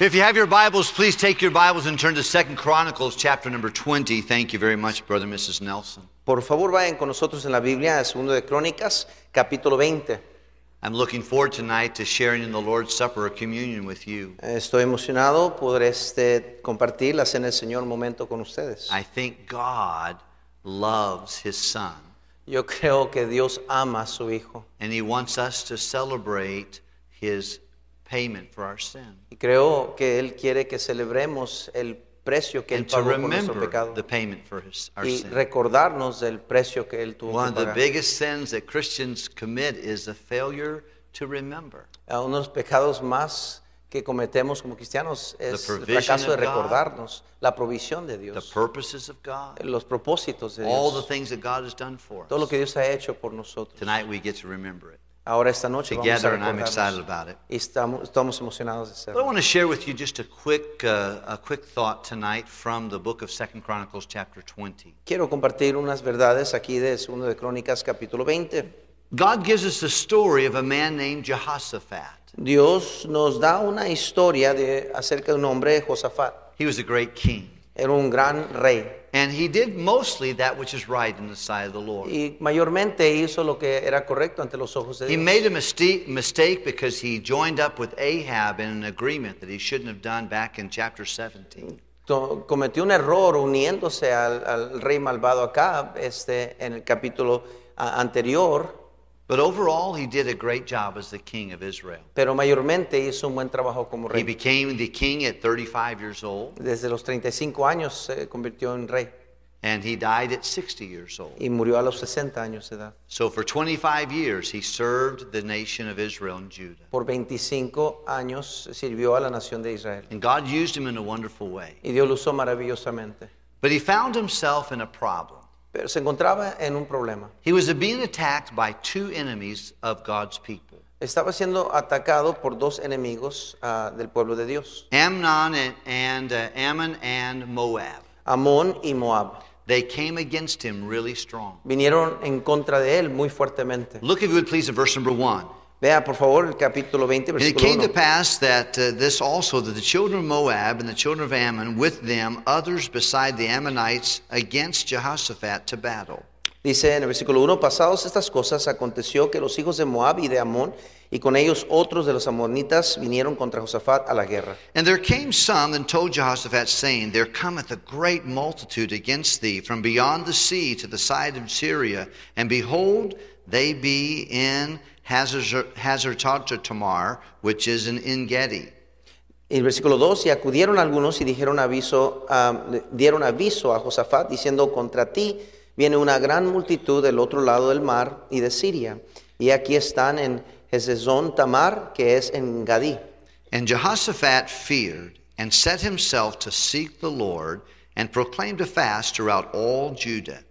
If you have your Bibles, please take your Bibles and turn to Second Chronicles chapter number 20. Thank you very much, brother Mrs. Nelson. Por favor, vayan con nosotros en la Biblia, a segundo de Crónicas, capítulo 20. I'm looking forward tonight to sharing in the Lord's Supper or communion with you. Estoy emocionado por este compartir la cena del Señor un momento con ustedes. I think God loves his son Yo creo que Dios ama a su hijo and he wants us to celebrate his payment for our sin y creo que él quiere que celebremos el precio que él and to pagó por nuestro remember pecado the payment for his, our y sin. recordarnos del precio que él tuvo One que of the pagar. biggest sins that Christians commit is the failure to remember. Ah, Uno de los pecados más que cometemos como cristianos es el provision fracaso de of God. recordarnos la provisión de The Dios, purposes of God, los propósitos de all the Dios, things that God has done for todo lo us. que Dios ha hecho por nosotros. Tonight we get to remember it Ahora esta noche vamos together, and I'm excited recordarnos about it. y estamos, estamos emocionados de But I hacerlo. want to share with you just a quick, uh, a quick thought tonight from the book of Second Chronicles, chapter 20. Quiero compartir unas verdades aquí de de Crónicas capítulo 20. God gives us the story of a man named Jehoshaphat. Dios nos da una historia de, acerca de un hombre, Josafat. He was a great king, Era un gran rey and he did mostly that which is right in the sight of the Lord. y mayormente hizo lo que era correcto ante los ojos de He Dios. made a mistake, mistake because he joined up with Ahab in an agreement that he shouldn't have done back in chapter 17. To- cometió un error uniéndose al, al rey malvado acá este, en el capítulo a- anterior, But overall, he did a great job as the king of Israel. pero mayormente hizo un buen trabajo como He rey. became the king at 35 years old, Desde los 35 años se convirtió en rey and he died at 60 years old. y murió a los 60 años de edad. So for 25 years, he served the nation of Israel and Judah. Por 25 años sirvió a la nación de Israel And God used him in a wonderful way. y Dios lo usó maravillosamente. But he found himself in a problem. Pero se encontraba en un problema. He was being attacked by two enemies of God's people Estaba siendo atacado por dos enemigos ah, del pueblo de Dios, Amnon and, and uh, Ammon and Moab. Amón y Moab. They came against him really strong. Vinieron en contra de él muy fuertemente. Look, if you would please, at verse number one. Vea por favor el capítulo 20, And it versículo came to 1. pass that uh, this also, that the children of Moab and the children of Ammon, with them others beside the Ammonites, against Jehoshaphat to battle. Dice en el versículo 1, pasados estas cosas, aconteció que los hijos de Moab y de Amón, y con ellos otros de los amonitas, vinieron contra Josafat a la guerra. And there came some and told Jehoshaphat, saying, There cometh a great multitude against thee from beyond the sea to the side of Syria, and behold, they be in Hazar Tamar, which is in Engedi. Y el versículo 2, y acudieron algunos y dijeron aviso, ah, dieron aviso a Josafat, diciendo, contra ti viene una gran multitud del otro lado del mar y de Siria. Y aquí están en Hezezón Tamar, que es en Gadí. And Jehoshaphat feared and set himself to seek the Lord and proclaimed a fast throughout all Judah.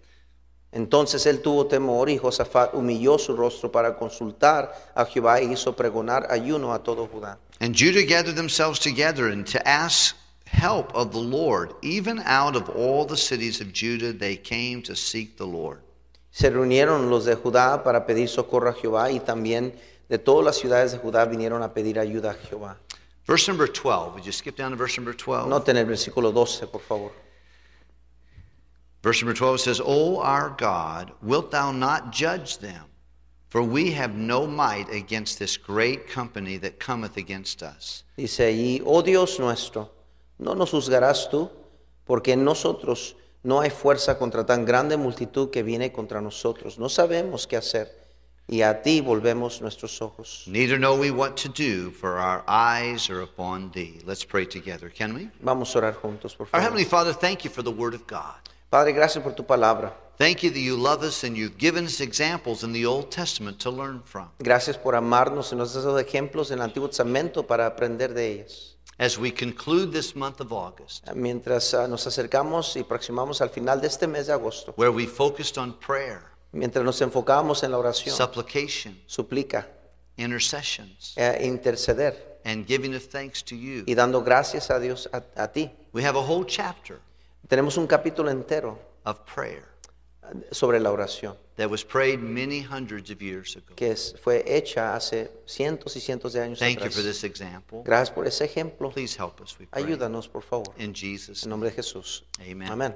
Entonces él tuvo temor y Josafat humilló su rostro para consultar a Jehová y hizo pregonar ayuno a todo Judá. And Judah gathered themselves together and to ask help of the Lord. Even out of all the cities of Judah, they came to seek the Lord. Se reunieron los de Judá para pedir socorro a Jehová y también de todas las ciudades de Judá vinieron a pedir ayuda a Jehová. Verse number 12. Would you skip down to verse number 12? Noten el versículo 12, por favor. Verse number 12 says, O our God, wilt thou not judge them? For we have no might against this great company that cometh against us. Dice allí, oh Dios nuestro, no nos juzgarás tú, porque en nosotros no hay fuerza contra tan grande multitud que viene contra nosotros. No sabemos qué hacer, y a ti volvemos nuestros ojos. Neither know we what to do, for our eyes are upon thee. Let's pray together, can we? Vamos a orar juntos, por favor. Our. Heavenly Father, thank you for the Word of God. Padre, gracias por tu palabra. Thank you that you love us and you've given us examples in the Old Testament to learn from. Gracias por amarnos y nos has dado ejemplos en el Antiguo Testamento para aprender de ellas. As we conclude this month of August, Mientras ah, nos acercamos y aproximamos al final de este mes de agosto, where we focused on prayer, mientras nos enfocamos en la oración, supplication, suplica, intercessions, eh, interceder and giving of thanks to you, y dando gracias a Dios a, a ti. we have a whole chapter Tenemos un capítulo entero of prayer. sobre la oración, that was prayed many hundreds of years ago. que es- fue hecha hace cientos y cientos de años Thank you atrás. for this example. Gracias por ese ejemplo. Please help us, we pray. Ayúdanos, por favor. In Jesus' En nombre de Jesús. Amen. Amén.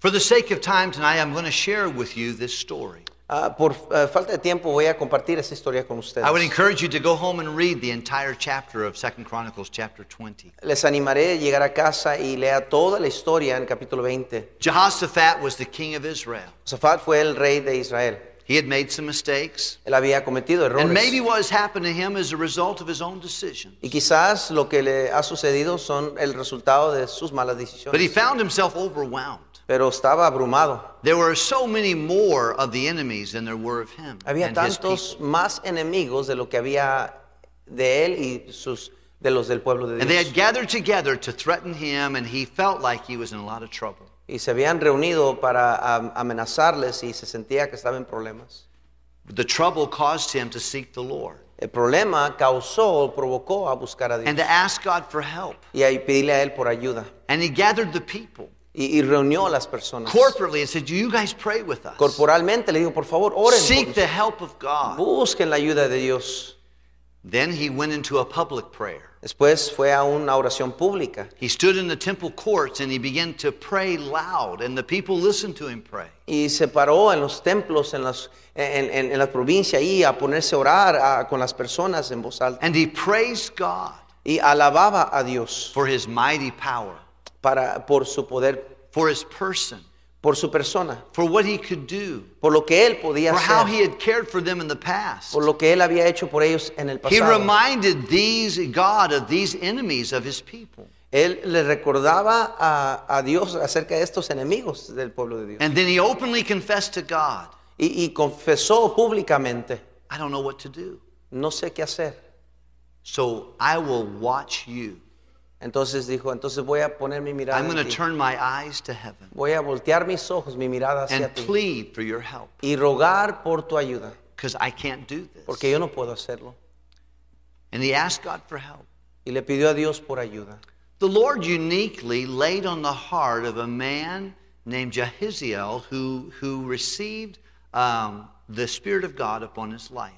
For the sake of time tonight, I'm going to share with you this story. Ah, por ah, falta de tiempo voy a compartir esta historia con ustedes. I would encourage you to go home and read the entire chapter of Second Chronicles chapter 20. Les animaré a llegar a casa y lea toda la historia en capítulo 20. Jehoshaphat was the king of Israel. Fue el rey de Israel. He had made some mistakes. Él había cometido errores. And maybe what has happened to him is a result of his own decisions. Y quizás lo que le ha sucedido son el resultado de sus malas But he decisiones. found himself overwhelmed. Pero estaba abrumado. There were so many more of the enemies than there were of him Había and his tantos people. más enemigos de lo que había de él y sus de los del pueblo de And they Dios. had gathered together to threaten him, and he felt like he was in a lot of trouble. Y se habían reunido para am- amenazarles y se sentía que estaba en problemas. The trouble caused him to seek the Lord El problema causó, provocó a buscar a Dios and to ask God for help. y a pedirle a él por ayuda. And he gathered the people Y, y reunió a las personas. corporately and said, You guys pray with us. Corporalmente le digo, por favor, oren. Seek the help of God. Busquen la ayuda de Dios. Then he went into a public prayer. Después fue a una oración pública He stood in the temple courts and he began to pray loud, and the people listened to him pray. y se paró en los templos, en, las, en, en- en la provincia, ahí a ponerse a orar a- con las personas en voz alta. And he praised God Y alababa a Dios for his mighty power, para, por su poder, for his person, por su persona, for what he could do, por lo que él podía for how he hacer, had cared for them in the past. por lo que él había hecho por ellos en el He pasado. reminded these God of these enemies of his people. Él le recordaba a, a Dios acerca de estos enemigos del pueblo de Dios. And then he openly confessed to God, Y, y confesó públicamente, I don't know what to do. no sé qué hacer. So I will watch you. Entonces dijo, entonces voy a poner mi mirada I'm en going to ti. turn my eyes to heaven Voy a voltear mis ojos, mi mirada hacia and ti. plead for your help Y rogar por tu ayuda, because I can't do this. porque yo no puedo hacerlo. And he asked God for help. Y le pidió a Dios por ayuda. The Lord uniquely laid on the heart of a man named Jahaziel who, who received um, the Spirit of God upon his life.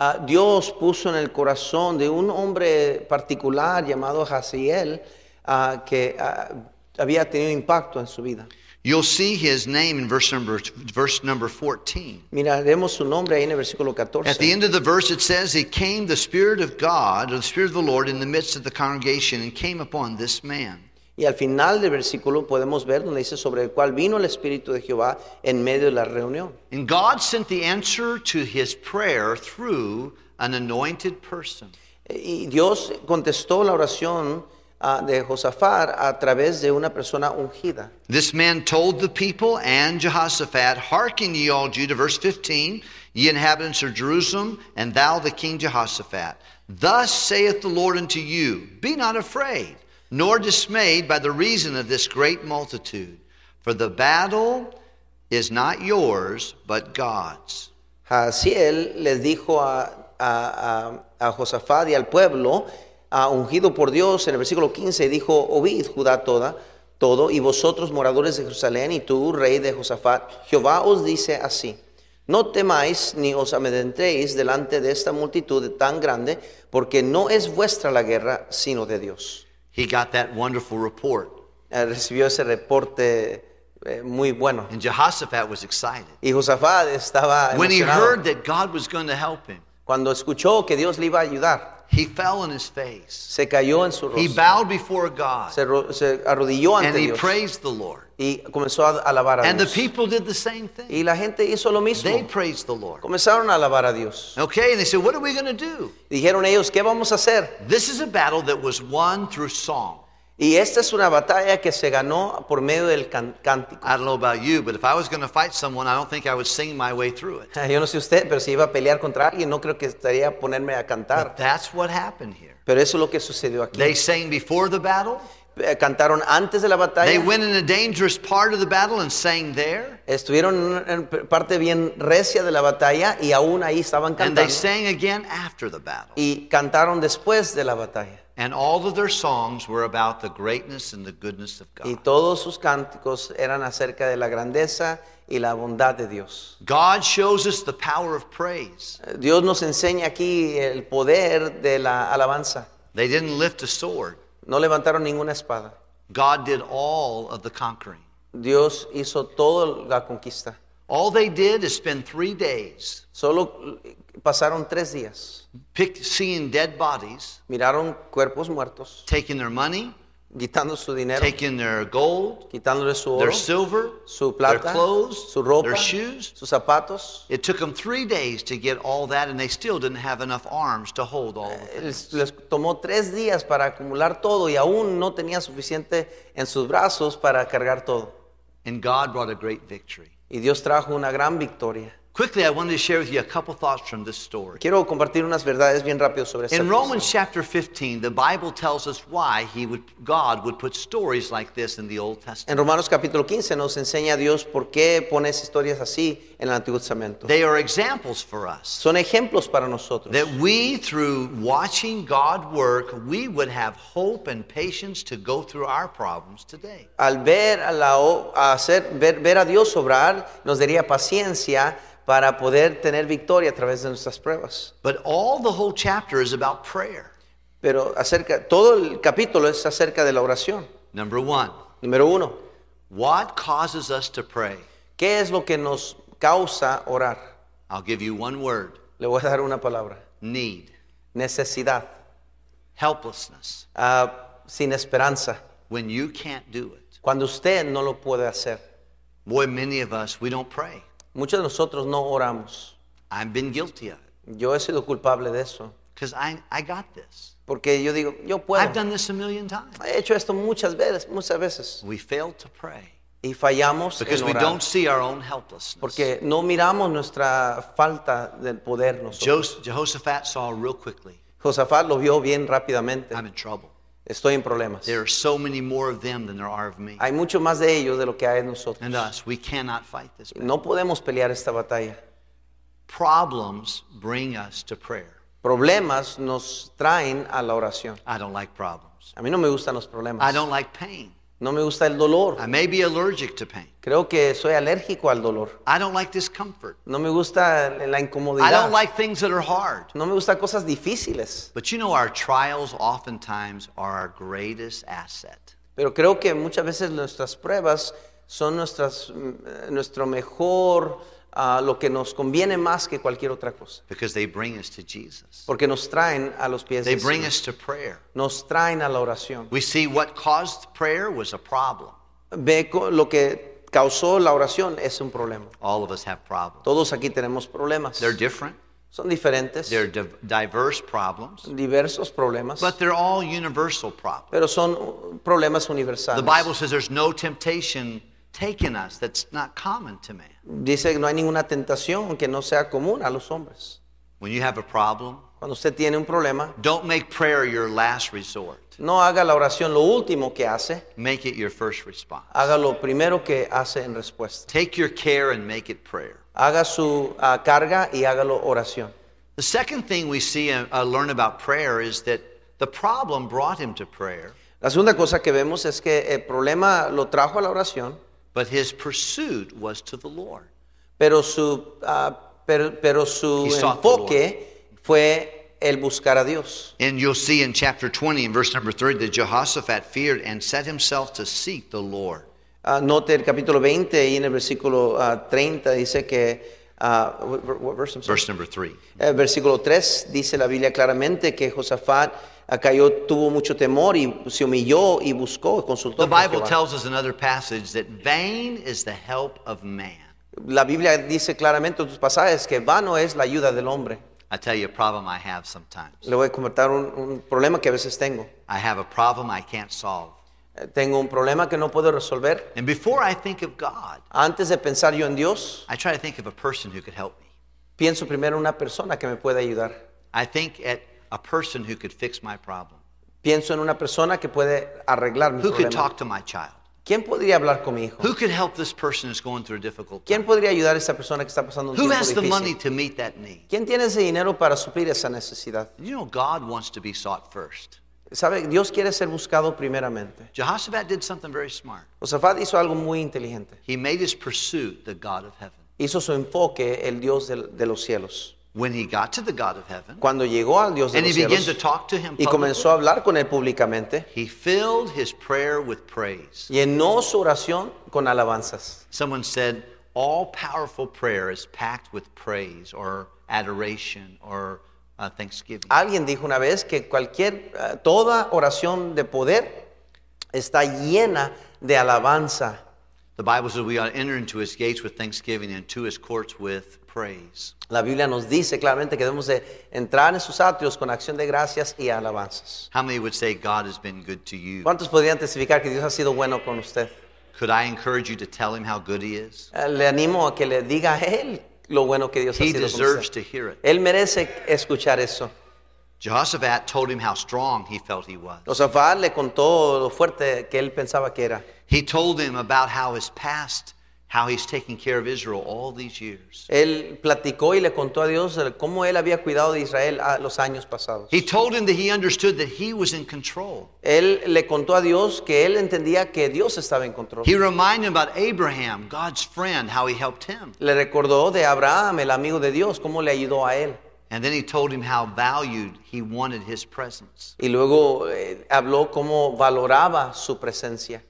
Ah, Dios puso en el corazón de un hombre particular llamado Jaziel ah, que ah, había tenido impacto en su vida. You'll see his name in verse number, verse number 14. Miraremos su nombre ahí en el versículo At the 14. end of the verse, it says, It came the Spirit of God, or the Spirit of the Lord, in the midst of the congregation and came upon this man. Y al final del versículo podemos ver donde dice sobre el cual vino el Espíritu de Jehová en medio de la reunión. And God sent the answer to his prayer through an anointed person. Y Dios contestó la oración ah, de Josafat a través de una persona ungida. This man told the people and Jehoshaphat, Hearken ye all Judah, verse 15, ye inhabitants of Jerusalem, and thou the king Jehoshaphat. Thus saith the Lord unto you, Be not afraid, nor dismayed by the reason of this great multitude, for the battle is not yours, but God's. Jaciel les dijo a, Josafat y al pueblo, ungido por Dios, en el versículo 15, dijo, oíd Judá toda, todo, y vosotros moradores de Jerusalén, y tú, rey de Josafat, Jehová os dice así, no temáis ni os amedrentéis delante de esta multitud tan grande, porque no es vuestra la guerra, sino de Dios. He got that wonderful report, Eh, recibió ese reporte eh, muy bueno. and Jehoshaphat was excited. Y Josafat estaba When he emocionado. heard that God was going to help him, Cuando escuchó que Dios le iba a ayudar, he fell on his face. se cayó en su rostro. He bowed before God se, se arrodilló and ante he Dios praised the Lord. y comenzó a alabar a And the people did the same thing. Y la gente hizo lo mismo. They praised the Lord. Comenzaron a alabar a Dios. Okay, and they said, What are we going to do? Dijeron ellos, ¿qué vamos a hacer? This is a battle that was won through song. Y esta es una batalla que se ganó por medio del can- cántico. I don't know about you, but if I was going to fight someone, I don't think I would sing my way through it. Yo no sé usted, pero si iba a pelear contra alguien, no creo que estaría a ponerme a cantar. But that's what happened here. Pero eso es lo que sucedió aquí. They sang before the battle, Eh, Cantaron antes de la they batalla. went in a dangerous part of the battle and sang there, Estuvieron en una- en parte bien recia de la batalla y aún ahí estaban and they cantando. sang again after the battle. Y cantaron después de la batalla. And all of their songs were about the greatness and the goodness of God. Y todos sus cánticos eran acerca de la grandeza y la bondad de Dios. God shows us the power of praise. Dios nos enseña aquí el poder de la alabanza. They didn't lift a sword. No levantaron ninguna espada. God did all of the conquering. Dios hizo toda la conquista. All they did is spend three days Solo pasaron tres días. pick, seeing dead bodies, Miraron cuerpos muertos, taking their money, quitando su dinero, taking their gold, quitándole su oro. their silver, su plata. their clothes, su ropa, their shoes. sus zapatos. It took them three days to get all that, and they still didn't have enough arms to hold all of eh, it. Les, les tomó tres días para acumular todo y aún no tenía suficiente en sus brazos para cargar todo. And God brought a great victory. Y Dios trajo una gran victoria. Quickly, I wanted to share with you a couple thoughts from this story. Quiero compartir unas verdades bien rápido sobre esta In Romans chapter 15, the Bible tells us why he would, God would put stories like this in the Old Testament. En Romanos capítulo 15 nos enseña Dios por qué pones historias así en el Antiguo Testamento. They are examples for us. Son ejemplos para nosotros. That we, through watching God work, we would have hope and patience to go through our problems today. Al ver a, la, a hacer, ver, ver a Dios obrar, nos daría paciencia para poder tener victoria a través de nuestras pruebas. But all the whole chapter is about prayer. Pero acerca, todo el capítulo es acerca de la oración. Number one, Número uno, what causes us to pray? ¿qué es lo que nos causa orar? I'll give you one word Le voy a dar una palabra. need, Necesidad, helplessness, ah, sin esperanza, when you can't do it. cuando usted no lo puede hacer. Boy, many of us, we don't pray. Muchos de nosotros no oramos. I've been guilty of it Yo he sido culpable de eso. because I, I got this. Porque yo digo, yo I've puedo. done this a million times. He hecho esto muchas veces, muchas veces. We fail to pray Y fallamos because en we orar. don't see our own helplessness. Porque no miramos nuestra falta del poder nosotros. Jos- Jehoshaphat saw real quickly, Josafat lo vio bien rápidamente. I'm in trouble. Estoy en problemas. There are so many more of them than there are of me. Hay mucho más de ellos de lo que hay nosotros. And us, we cannot fight this. battle. No podemos pelear esta batalla. Problems bring us to prayer. Problemas nos traen a la oración. I don't like problems. A mí no me gustan los I problemas. don't like pain. No me gusta el dolor. I may be allergic to pain. Creo que soy alérgico al dolor. I don't like discomfort. No me gusta la I incomodidad. don't like things that are hard. No me gustan cosas difíciles. But you know, our trials oftentimes are our greatest asset. Pero creo que muchas veces nuestras pruebas son nuestras, mm, eh, nuestro mejor, ah, lo que nos conviene más que cualquier otra cosa. because they bring us to Jesus. Porque nos traen a los pies They de bring Jesús. us to prayer. Nos traen a la oración. We see what caused prayer was a problem. Ve co- lo que causó la oración es un problema. All of us have problems. Todos aquí tenemos problemas. They're different, Son diferentes, they're div- diverse problems, diversos problemas, but they're all universal problems. pero son uh, problemas The universales. Bible says there's no temptation taken us that's not common to man. Dice que no hay ninguna tentación que no sea común a los hombres. When you have a problem, Cuando usted tiene un problema, don't make prayer your last resort. no haga la oración lo último que hace, Make it your first response. haga lo primero que hace en respuesta. Take your care and make it prayer. Haga su ah, carga y hágalo oración. The second thing we see and uh, learn about prayer is that the problem brought him to prayer, La segunda cosa que vemos es que el problema lo trajo a la oración, but his pursuit was to the Lord. pero su, ah, pero, pero su He sought the enfoque fue el buscar a Dios. And you'll see in chapter 20, in verse number 30, that Jehoshaphat feared and set himself to seek the Lord. Ah, note el capítulo 20 y en el versículo ah, 30 dice que, ah, what- what verse? Verse number 3. El versículo 3 dice la Biblia claramente que Josafat ah, cayó, tuvo mucho temor y se humilló y buscó y consultó. The Bible tells us in another passage that vain is the help of man. La Biblia dice claramente en tus pasajes que vano es la ayuda del hombre. I tell you a problem I have sometimes. Le voy a comentar un, un problema que a veces tengo. I have a problem I can't solve. Eh, Tengo un problema que no puedo resolver. And before I think of God, Antes de pensar yo en Dios, I try to think of a person who could help me. pienso primero en una persona que me puede ayudar. I think at a person who could fix my problem, Pienso en una persona que puede arreglar mi who could problema. talk to my child, ¿Quién podría hablar con mi hijo? who could help this person who's going through a difficult ¿Quién time, podría ayudar a esa persona que está pasando un who tiempo has the money difícil? to meet that need. ¿Quién tiene ese dinero para suplir esa necesidad? You know, God wants to be sought first. ¿Sabe? Dios quiere ser buscado primeramente. Jehoshaphat did something very smart. Josafat hizo algo muy inteligente. He made his pursuit the God of heaven. Hizo su enfoque el Dios del- de los cielos. When he got to the God of heaven Cuando llegó al Dios de los began to cielos talk to him y comenzó a hablar con él públicamente, he filled his prayer with praise. llenó su oración con alabanzas. Someone said, all powerful prayer is packed with praise or adoration or uh, thanksgiving. Alguien dijo una vez que cualquier, eh, toda oración de poder está llena de alabanza. The Bible says we ought to enter into his gates with thanksgiving and to his courts with praise. La Biblia nos dice claramente que debemos de entrar en sus atrios con acción de gracias y alabanzas. How many would say God has been good to you? ¿Cuántos podrían testificar que Dios ha sido bueno con usted? Could I encourage you to tell him how good he is? Eh, Le animo a que le diga a él lo bueno que Dios ha He sido con deserves usted. to hear it. Él merece escuchar eso. Jehoshaphat told him how strong he felt he was. Josafat le contó lo fuerte que él pensaba que era. He told him about how his past, how he's taken care of Israel all these years. Él platicó y le contó a Dios cómo él había cuidado de Israel a los años pasados. He told him that he understood that he was in control. Él le contó a Dios que él entendía que Dios estaba en control. He reminded him about Abraham, God's friend, how he helped him. Le recordó de Abraham, el amigo de Dios, cómo le ayudó a él. And then he told him how valued he wanted his presence. Y luego eh, habló cómo valoraba su presencia.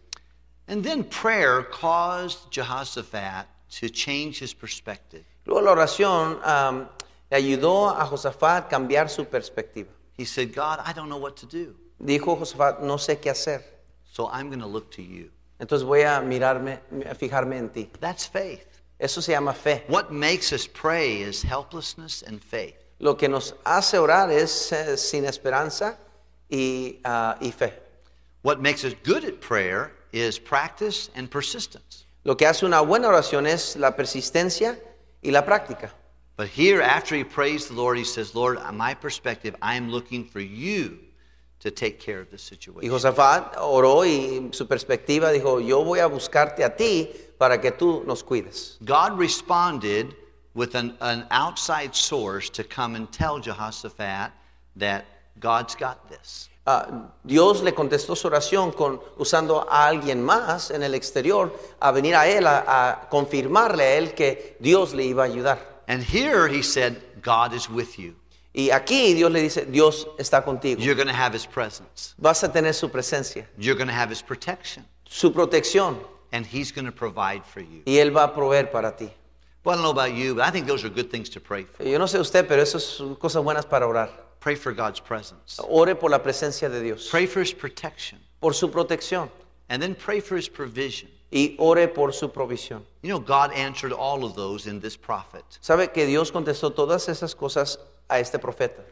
And then prayer caused Jehoshaphat to change his perspective. Luego la oración am, le ayudó a Josafat cambiar su perspectiva. He said, God, I don't know what to do, Dijo Josafat, no sé qué hacer. so I'm going to look to you. Entonces voy a mirarme, a fijarme en ti. That's faith. Eso se llama fe. What makes us pray is helplessness and faith. Lo que nos hace orar es eh, sin esperanza y, ah, y fe. What makes us good at prayer is practice and persistence. Lo que hace una buena oración es la persistencia y la práctica. But here, after he prays the Lord, he says, Lord, uh, my perspective, I am looking for you to take care of this situation. Y. Josafat oró y su perspectiva dijo, yo voy a buscarte a ti para que tú nos cuides. God responded with an, an outside source to come and tell Jehoshaphat that God's got this. Ah, Dios le contestó su oración con, usando a alguien más en el exterior a venir a él, a, a confirmarle a él que Dios le iba a ayudar. And here he said, God is with you. Y aquí Dios le dice, Dios está contigo. You're going to have his presence, Vas a tener su presencia, you're going to have his protection, su protección, and he's going to provide for you. y Él va a proveer para ti. Well, I don't know about you, but I think those are good things to pray for. Yo no sé usted, pero eso son cosas buenas para orar. Pray for God's presence, Ore por la presencia de Dios, pray for his protection, por su protección, and then pray for his provision. y ore por su provisión. You know, God answered all of those in this prophet. ¿Sabe que Dios contestó todas esas cosas a este profeta?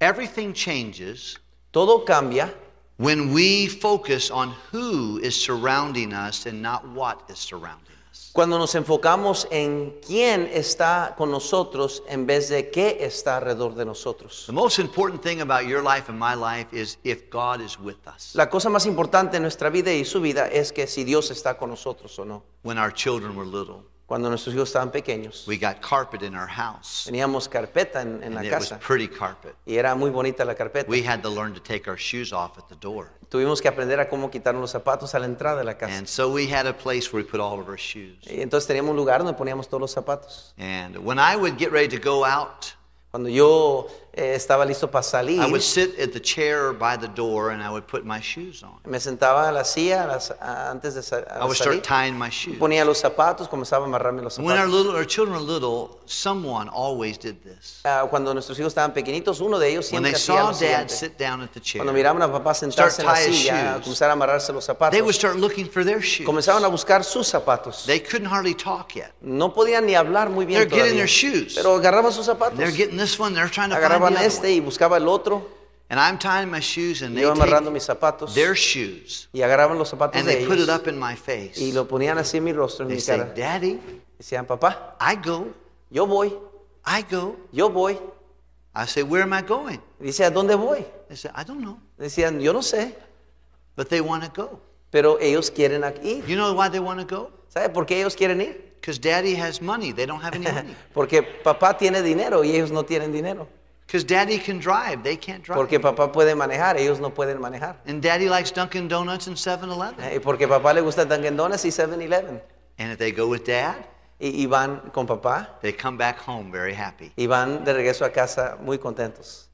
Everything changes Todo cambia when we focus on who is surrounding us and not what is surrounding us. Cuando nos enfocamos en quién está con nosotros en vez de qué está alrededor de nosotros. The most important thing about your life and my life is if God is with us. La cosa más importante en nuestra vida y su vida es que si Dios está con nosotros o no. When our children were little, Cuando nuestros hijos estaban pequeños, we got carpet in our house, teníamos carpeta en, en la and it was casa pretty carpet. y era muy bonita la carpeta. We had to learn to take our shoes off at the door. Tuvimos que aprender a cómo quitarnos los zapatos a la entrada de la casa. And so we had a place where we put all of our shoes. Y entonces teníamos un lugar donde poníamos todos los zapatos. And when I would get ready to go out, Cuando yo eh, estaba listo para salir, I would sit at the chair by the door and I would put my shoes on. me sentaba a la silla a las- a- antes de sa- a I would salir, start tying my shoes. ponía los zapatos, comenzaba a amarrarme los When our zapatos. little our children were little, someone always did this. Ah, cuando nuestros hijos estaban pequeñitos, uno de ellos When siempre they hacía saw lo dad siguiente. sit down at the chair, Cuando miraban a papá sentarse en la Start tying silla, shoes. comenzar a amarrarse los they would zapatos, start looking for their shoes. comenzaban a buscar sus zapatos. They couldn't hardly talk yet. No podían ni hablar muy bien They're getting todavía, their shoes. pero agarraban sus zapatos, they're getting this one, they're trying to find agarraban este y buscaba el otro, And I'm tying my shoes and they yo amarrando mis zapatos their shoes y agarraban los zapatos and de they put it ellos up in my face. y lo ponían así en mi rostro, en They mi say, cara. Daddy, Decían, papá, I go, yo voy, I go. yo voy. I say, Where am I going? Dice, ¿a dónde voy? They say, I don't know. Decían, yo no sé, But they want to go. pero ellos quieren ir. You know why they want to go? ¿Sabe por qué ellos quieren ir? Because daddy has money. They don't have any money. Porque papá tiene dinero y ellos no tienen dinero. Because daddy can drive, they can't drive. Porque papá puede manejar, ellos no pueden manejar. and daddy likes Dunkin' Donuts and 7 Eleven. Eh, Porque papá le gusta Dunkin' Donuts y 7-Eleven. And if they go with dad, Y, y van con papá they come back home very happy. y van de regreso a casa muy contentos.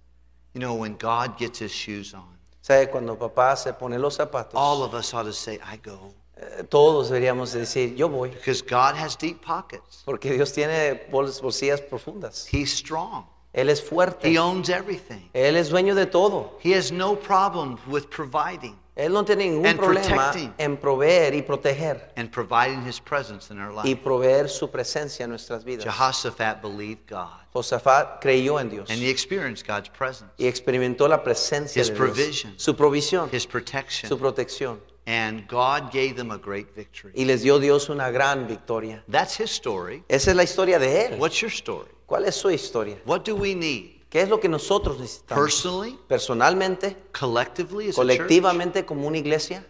You know, when God gets his shoes on, ¿Sabe? Cuando papá se pone los zapatos, all of us ought to say, I go. eh, todos deberíamos decir, yo voy. Because God has deep pockets. Porque Dios tiene bols- bolsillas profundas. He's strong. Él es fuerte. He owns everything. Él es dueño de todo. He has no problem with providing Él no tiene ningún And problema protecting. en proveer y proteger and providing his presence in our y life. proveer su presencia en nuestras vidas. Jehoshaphat believed God. Josafat creyó en Dios And he experienced God's presence, y experimentó la presencia His de Dios, provision. su provisión, his protection. su protección. And God gave them a great victory. Y les dio Dios una gran victoria. That's his story. Esa es la historia de él. What's your story? ¿Cuál es su historia? What do we need? ¿Qué es lo que nosotros necesitamos? Personally, Personalmente, collectively, as a church? colectivamente, como una iglesia.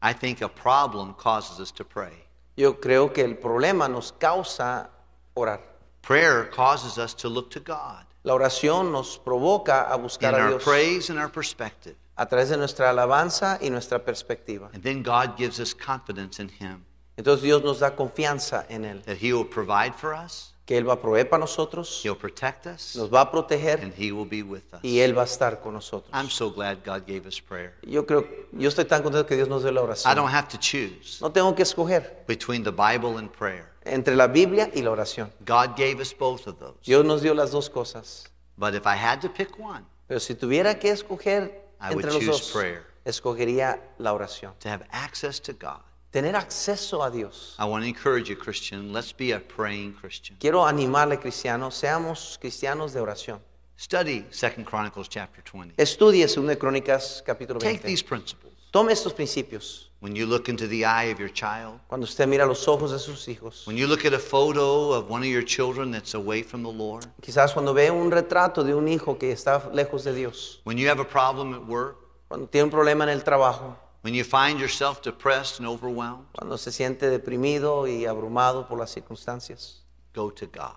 I think a problem causes us to pray. Yo creo que el problema nos causa orar. Prayer causes us to look to God La oración nos provoca a in buscar a our Dios praise and our perspective. a través de nuestra alabanza y nuestra perspectiva. And then God gives us confidence in Him Entonces Dios nos da confianza en Él, that He will provide for us, que Él va a proveer para nosotros, He'll protect us, nos va a proteger and He will be with us. y Él va a estar con nosotros. I'm so glad God gave us prayer. Yo creo, yo estoy tan contento que Dios nos dio la I oración. don't have to choose No tengo que escoger between the Bible and prayer. entre la Biblia y la oración. God gave us both of those. Dios nos dio las dos cosas. But if I had to pick one, Pero si tuviera que escoger I would entre los choose dos, prayer. escogería la oración. to have access to God, Tener acceso a Dios. I want to encourage you, Christian, let's be a praying Christian. Quiero animarle, cristiano, seamos cristianos de oración. Study 2 Chronicles chapter 20. Estudie 2 Crónicas capítulo Take 20. these principles. Tome estos principios. When you look into the eye of your child, Cuando usted mira los ojos de sus hijos, when you look at a photo of one of your children that's away from the Lord, quizás cuando ve un retrato de un hijo que está lejos de Dios, when you have a problem at work, cuando tiene un problema en el trabajo, when you find yourself depressed and overwhelmed, cuando se siente deprimido y abrumado por las circunstancias, go to God.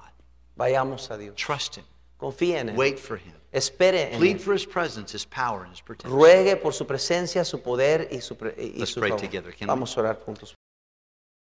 vayamos a Dios. Trust Him. Confíe en Él. Wait for Him. Espere en Plead Él. for His presence, His power, and His protection. Ruegue por su presencia, su poder y su, pre- y Let's su pray favor. together, can we? Vamos a orar juntos.